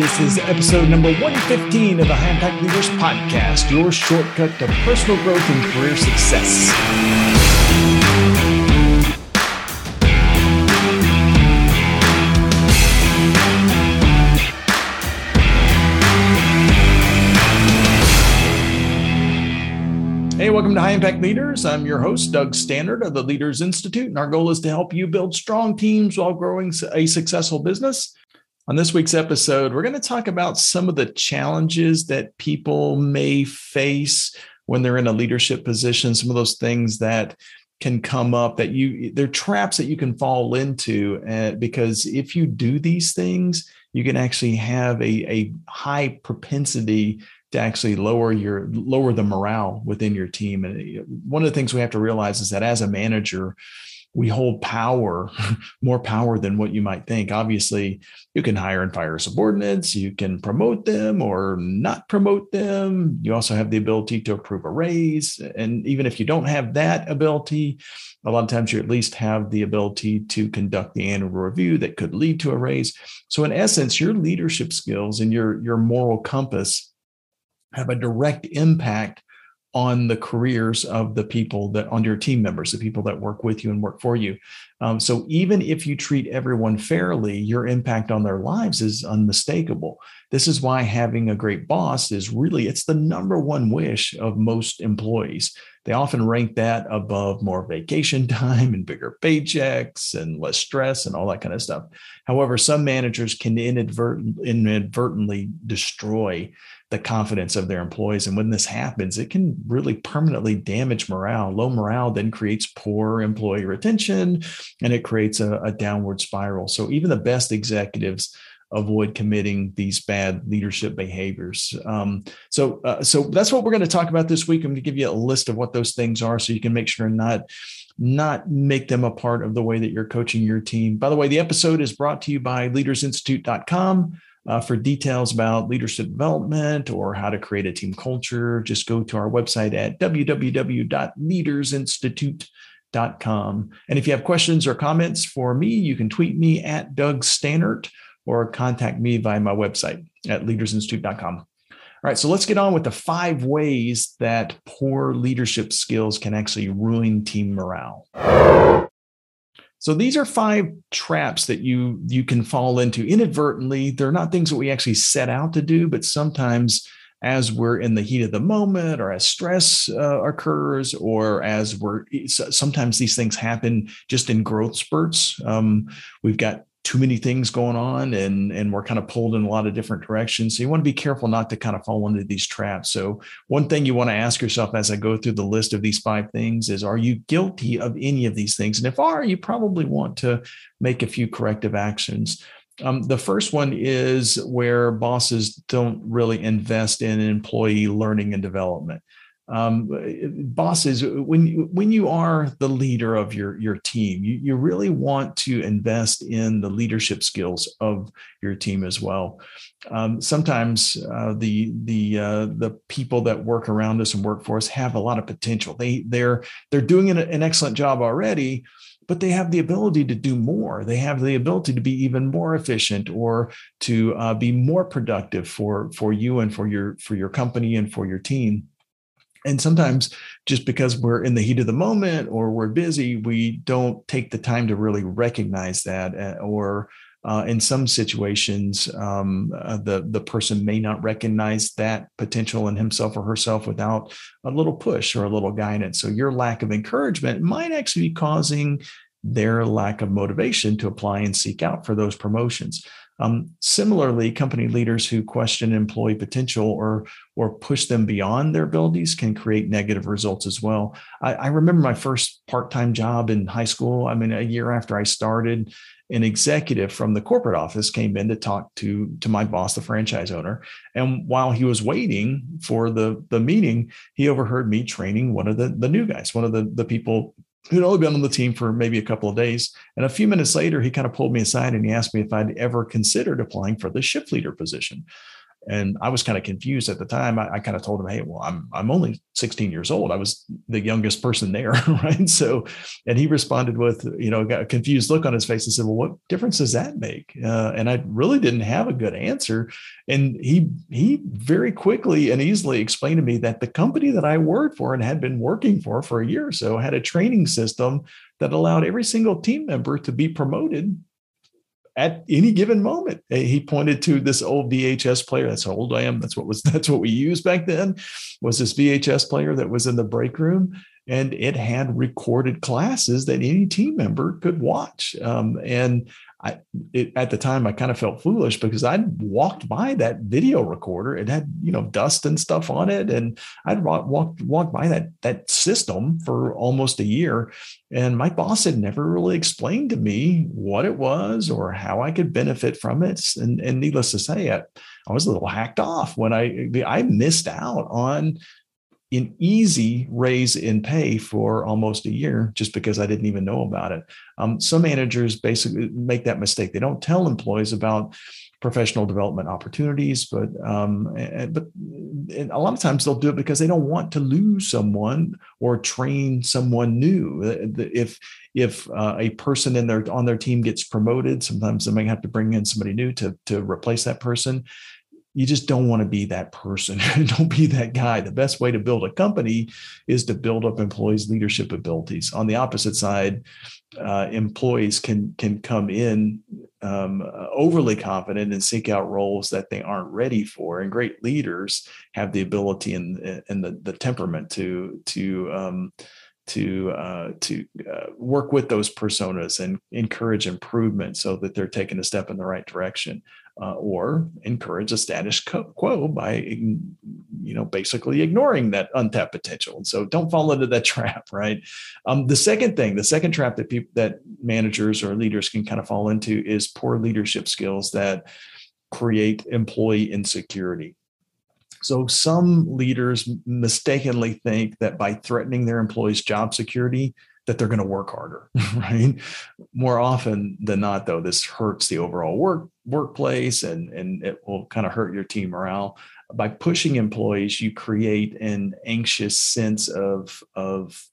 This is episode number 115 of the High Impact Leaders Podcast, your shortcut to personal growth and career success. Hey, welcome to High Impact Leaders. I'm your host, Doug Staneart of the Leaders Institute, and our goal is to help you build strong teams while growing a successful business. On this week's episode, we're going to talk about some of the challenges that people may face when they're in a leadership position, some of those things that can come up that you they're traps that you can fall into uh, because if you do these things you can actually have a, a high propensity to actually lower your lower the morale within your team. And uh, one of the things we have to realize is that as a manager we hold power more power than what you might think. Obviously you can hire and fire subordinates you can promote them or not promote them. You also have the ability to approve a raise and even if you don't have that ability a lot of times you at least have the ability to conduct the annual review that could lead to a raise. So in essence your leadership skills and your your moral compass have a direct impact on the careers of the people that on your team members, the people that work with you and work for you. Um, so even if you treat everyone fairly, your impact on their lives is unmistakable. This is why having a great boss is really it's the number one wish of most employees. They often rank that above more vacation time and bigger paychecks and less stress and all that kind of stuff. However, some managers can inadvertently destroy the confidence of their employees. And when this happens, it can really permanently damage morale. Low morale then creates poor employee retention and it creates a, a downward spiral. So even the best executives avoid committing these bad leadership behaviors. Um, so, uh, so that's what we're going to talk about this week. I'm going to give you a list of what those things are, so you can make sure not not make them a part of the way that you're coaching your team. By the way, the episode is brought to you by LeadersInstitute.com. Uh, for details about leadership development or how to create a team culture, just go to our website at www.leadersinstitute.com. And if you have questions or comments for me, you can tweet me at Doug Staneart or contact me via my website at leadersinstitute.com. All right, so let's get on with the five ways that poor leadership skills can actually ruin team morale. So these are five traps that you you can fall into inadvertently. They're not things that we actually set out to do, but sometimes as we're in the heat of the moment or as stress uh, occurs or as we're sometimes these things happen just in growth spurts um, we've got too many things going on and and we're kind of pulled in a lot of different directions. So you want to be careful not to kind of fall into these traps. So one thing you want to ask yourself as i go through the list of these five things is are you guilty of any of these things? And if are you probably want to make a few corrective actions. Um, the first one is where bosses don't really invest in employee learning and development um, bosses when when you are the leader of your your team you, you really want to invest in the leadership skills of your team as well. Um, sometimes uh, the the uh, the people that work around us and work for us have a lot of potential. They they're they're doing an, an excellent job already but they have the ability to do more. They have the ability to be even more efficient or to uh, be more productive for for you and for your for your company and for your team and sometimes just because we're in the heat of the moment or we're busy we don't take the time to really recognize that uh, or uh, in some situations um, uh, the the person may not recognize that potential in himself or herself without a little push or a little guidance. So your lack of encouragement might actually be causing their lack of motivation to apply and seek out for those promotions um, similarly, company leaders who question employee potential or or push them beyond their abilities can create negative results as well. I, I remember my first part-time job in high school. I mean, a year after I started, an executive from the corporate office came in to talk to to my boss, the franchise owner. And while he was waiting for the the meeting, he overheard me training one of the the new guys, one of the the people who'd only been on the team for maybe a couple of days. And a few minutes later, he kind of pulled me aside and he asked me if I'd ever considered applying for the shift leader position. And I was kind of confused at the time. I, I kind of told him, "Hey, well, I'm I'm only 16 years old. I was the youngest person there, right?" So, and he responded with, you know, got a confused look on his face and said, "Well, what difference does that make?" Uh, and I really didn't have a good answer. And he he very quickly and easily explained to me that the company that I worked for and had been working for for a year or so had a training system that allowed every single team member to be promoted at any given moment. He pointed to this old VHS player. That's how old I am. That's what was that's what we used back then. Was this VHS player that was in the break room, and it had recorded classes that any team member could watch. Um, and I, it, at the time, I kind of felt foolish because I'd walked by that video recorder. It had, you know, dust and stuff on it, and I'd walked walked by that that system for almost a year, and my boss had never really explained to me what it was or how I could benefit from it. And, and needless to say, I, I was a little hacked off when I I missed out on an easy raise in pay for almost a year just because I didn't even know about it. Um, some managers basically make that mistake. They don't tell employees about professional development opportunities, but um, but a lot of times they'll do it because they don't want to lose someone or train someone new. If if uh, a person in their on their team gets promoted, sometimes they might have to bring in somebody new to to replace that person you just don't want to be that person. don't be that guy. The best way to build a company is to build up employees' leadership abilities. On the opposite side, uh, employees can can come in um, overly confident and seek out roles that they aren't ready for. And great leaders have the ability and and the, the temperament to to um, to uh, to uh, work with those personas and encourage improvement so that they're taking a step in the right direction uh, or encourage a status quo by you know basically ignoring that untapped potential. And so don't fall into that trap right? Um, the second thing the second trap that people that managers or leaders can kind of fall into is poor leadership skills that create employee insecurity. So some leaders mistakenly think that by threatening their employees job security that they're going to work harder, right? More often than not, though, this hurts the overall work workplace and and it will kind of hurt your team morale. By pushing employees, you create an anxious sense of of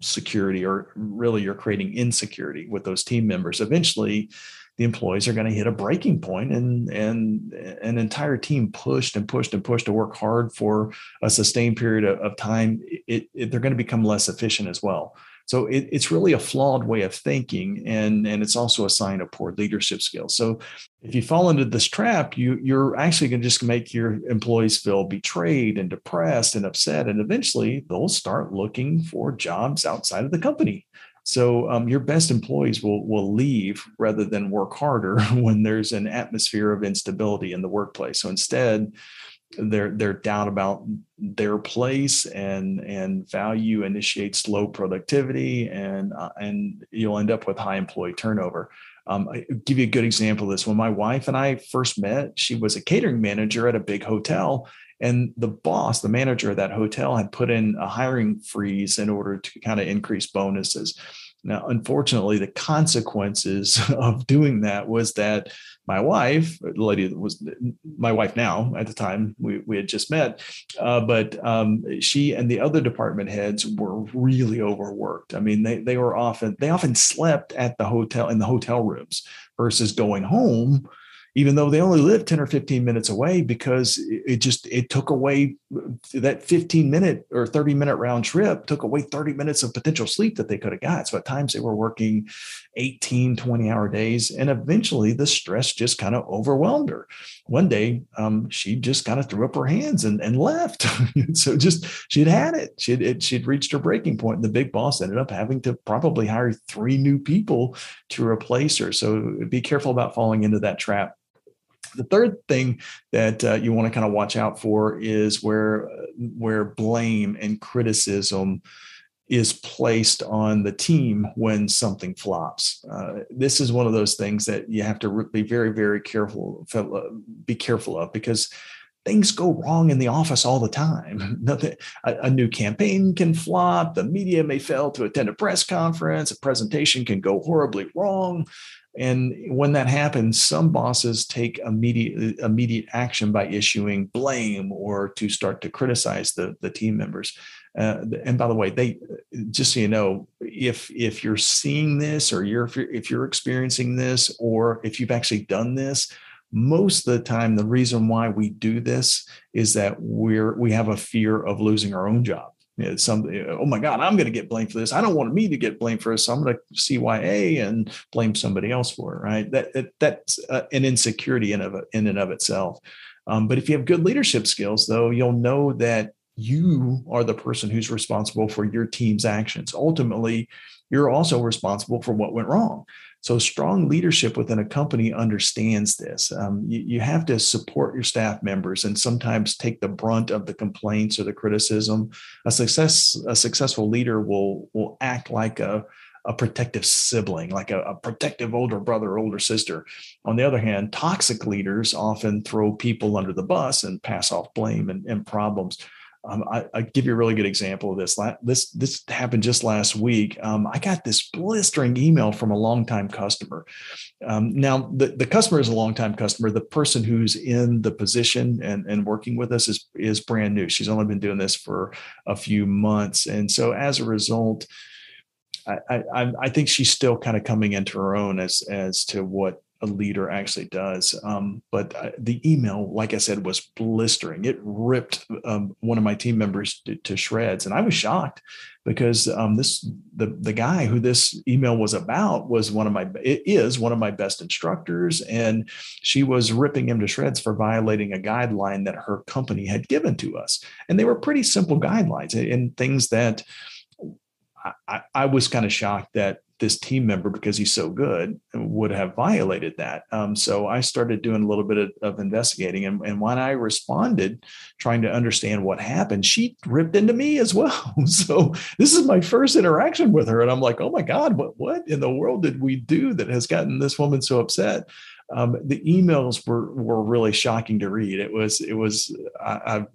security, or really you're creating insecurity with those team members. Eventually, the employees are going to hit a breaking point and and an entire team pushed and pushed and pushed to work hard for a sustained period of, of time it, it, they're going to become less efficient as well so it, it's really a flawed way of thinking, and, and it's also a sign of poor leadership skills. So if you fall into this trap, you, you're actually going to just make your employees feel betrayed and depressed and upset. And eventually they'll start looking for jobs outside of the company. So um, your best employees will will leave rather than work harder when there's an atmosphere of instability in the workplace. So instead, their their doubt about their place and and value initiates low productivity and uh, and you'll end up with high employee turnover. Um, I give you a good example of this. When my wife and I first met, she was a catering manager at a big hotel, and the boss, the manager of that hotel, had put in a hiring freeze in order to kind of increase bonuses. Now, unfortunately, the consequences of doing that was that my wife, the lady that was my wife now at the time we, we had just met, uh, but um, she and the other department heads were really overworked. I mean, they they were often they often slept at the hotel in the hotel rooms versus going home even though they only lived 10 or 15 minutes away because it just it took away that 15 minute or 30 minute round trip took away 30 minutes of potential sleep that they could have got. So at times they were working 18 20 hour days and eventually the stress just kind of overwhelmed her. One day um, she just kind of threw up her hands and, and left. So just she'd had it. She'd it, she'd reached her breaking point and the big boss ended up having to probably hire three new people to replace her. So be careful about falling into that trap the third thing that uh, you want to kind of watch out for is where where blame and criticism is placed on the team when something flops. Uh, this is one of those things that you have to be very, very careful, be careful of because things go wrong in the office all the time. Nothing, a, a, new campaign can flop. The media may fail to attend a press conference. A presentation can go horribly wrong. And when that happens, some bosses take immediate immediate action by issuing blame or to start to criticize the, the team members. Uh, and by the way, they just so you know, if if you're seeing this or you're if you're, if you're experiencing this or if you've actually done this, most of the time the reason why we do this is that we're we have a fear of losing our own job. Know, some oh my god i'm going to get blamed for this. I don't want me to get blamed for this. So i'm going to cya and blame somebody else for it right? That, that that's uh, an insecurity in of in and of itself. Um, but if you have good leadership skills though you'll know that you are the person who's responsible for your team's actions. Ultimately you're also responsible for what went wrong so, strong leadership within a company understands this. Um, you, you, have to support your staff members and sometimes take the brunt of the complaints or the criticism. A success, a successful leader will will act like a a protective sibling, like a, a, protective older brother or older sister. On the other hand, toxic leaders often throw people under the bus and pass off blame and, and problems. Um, I, give you a really good example of this. This this happened just last week. Um, I got this blistering email from a longtime customer. Um, now, the, the customer is a longtime customer. The person who's in the position and, and working with us is is brand new. She's only been doing this for a few months, and so as a result, I, I, I think she's still kind of coming into her own as as to what a leader actually does. Um, but uh, the email, like I said, was blistering. It ripped um, one of my team members to, to, shreds, and I was shocked because um, this the the guy who this email was about was one of my it is one of my best instructors, and she was ripping him to shreds for violating a guideline that her company had given to us, and they were pretty simple guidelines and things that. I, I was kind of shocked that this team member because he's so good would have violated that. Um, so I started doing a little bit of, of investigating, and, and, when I responded, trying to understand what happened, she ripped into me as well. so this is my first interaction with her, and I'm like, oh my god, what what in the world did we do that has gotten this woman so upset? Um, the emails were were really shocking to read. It was it was I, I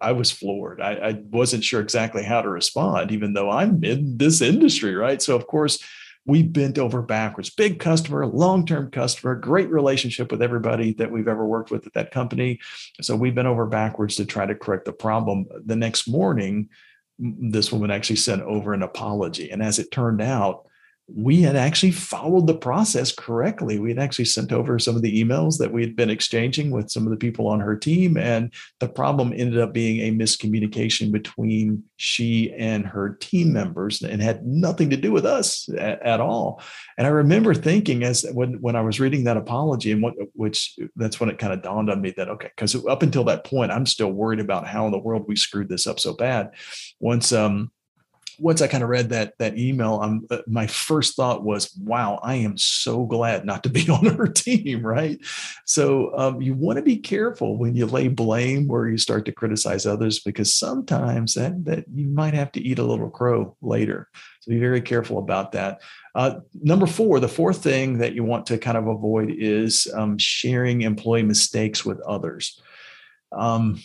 I was floored. I, I, wasn't sure exactly how to respond, even though I'm in this industry, right? So, of course, we bent over backwards. Big customer, long term customer, great relationship with everybody that we've ever worked with at that company. So, we bent over backwards to try to correct the problem. The next morning, this woman actually sent over an apology. And as it turned out, we had actually followed the process correctly. We had actually sent over some of the emails that we had been exchanging with some of the people on her team. And the problem ended up being a miscommunication between she and her team members and had nothing to do with us at, at all. And I remember thinking as when, when I was reading that apology and what, which that's when it kind of dawned on me that, okay, because up until that point, I'm still worried about how in the world we screwed this up so bad. Once, um, once I kind of read that that email, uh, my first thought was, "Wow, I am so glad not to be on her team." Right. So um, you want to be careful when you lay blame or you start to criticize others, because sometimes that that you might have to eat a little crow later. So be very careful about that. Uh, number four, the fourth thing that you want to kind of avoid is um, sharing employee mistakes with others. Um,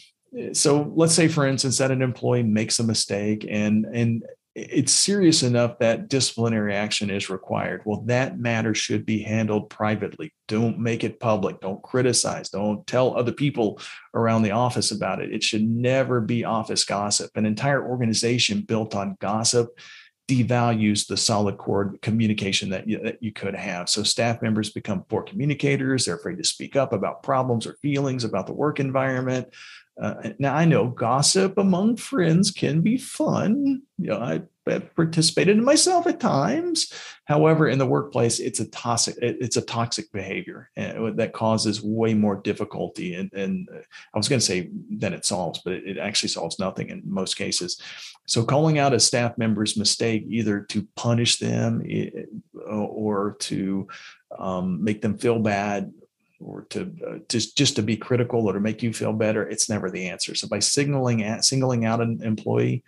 so let's say for instance that an employee makes a mistake and and it's serious enough that disciplinary action is required. Well, that matter should be handled privately. Don't make it public. Don't criticize. Don't tell other people around the office about it. It should never be office gossip. An entire organization built on gossip devalues the solid core communication that you, that you could have. So staff members become poor communicators. They're afraid to speak up about problems or feelings about the work environment. Uh, now I know gossip among friends can be fun. You know, I, have participated in myself at times. However, in the workplace, it's a toxic it's a toxic behavior uh, that causes way more difficulty. And, and uh, I was going to say than it solves, but it, it actually solves nothing in most cases. So calling out a staff member's mistake, either to punish them or to um, make them feel bad or to uh, just just to be critical or to make you feel better it's never the answer so by signaling at singling out an employee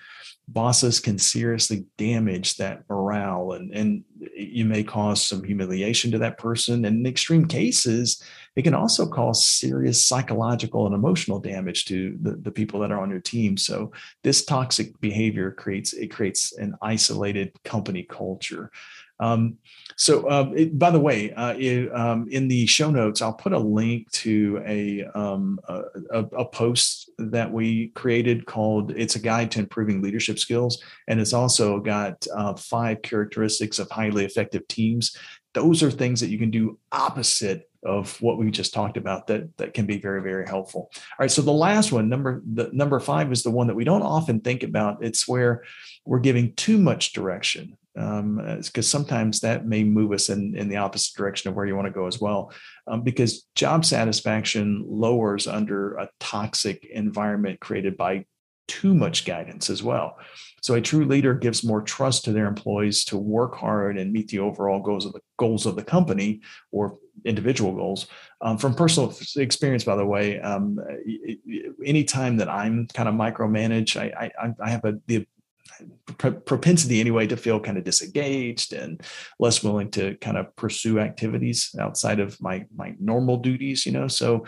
bosses can seriously damage that morale and and you may cause some humiliation to that person and in extreme cases it can also cause serious psychological and emotional damage to the, the people that are on your team. So this toxic behavior creates it creates an isolated company culture. Um, so, uh, it, by the way, uh, it, um, in the show notes, I'll put a link to a, um, a, a, post that we created called "It's a Guide to Improving Leadership Skills," and it's also got uh, five characteristics of highly effective teams. Those are things that you can do opposite of what we just talked about that that can be very very helpful. All right, so the last one, number the number five, is the one that we don't often think about. It's where we're giving too much direction because um, sometimes that may move us in, in the opposite direction of where you want to go as well. Um, because job satisfaction lowers under a toxic environment created by too much guidance as well. So a true leader gives more trust to their employees to work hard and meet the overall goals of the goals of the company or individual goals. Um, from personal experience, by the way, um, anytime that I'm kind of micromanage, I, I, I have a, the propensity anyway to feel kind of disengaged and less willing to kind of pursue activities outside of my my normal duties you know? So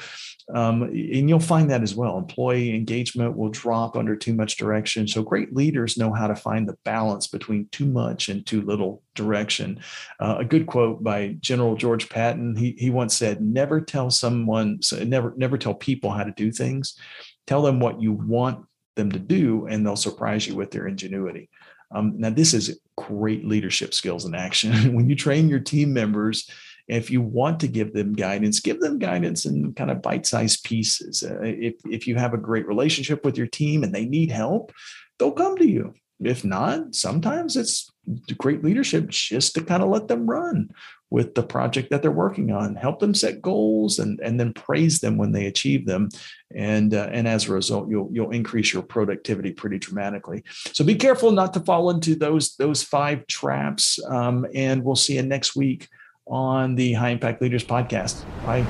um, and you'll find that as well. Employee engagement will drop under too much direction. So great leaders know how to find the balance between too much and too little direction. Uh, a good quote by general george patton he, he once said never tell someone never never tell people how to do things. Tell them what you want them to do, and they'll surprise you with their ingenuity. Um, now, this is great leadership skills in action. when you train your team members, if you want to give them guidance, give them guidance in kind of bite-sized pieces. Uh, if if you have a great relationship with your team and they need help, they'll come to you. If not, sometimes it's great leadership just to kind of let them run with the project that they're working on. Help them set goals and, and then praise them when they achieve them. And uh, and as a result you'll you'll increase your productivity pretty dramatically. So be careful not to fall into those those five traps um, and we'll see you next week on the high impact leaders podcast. Bye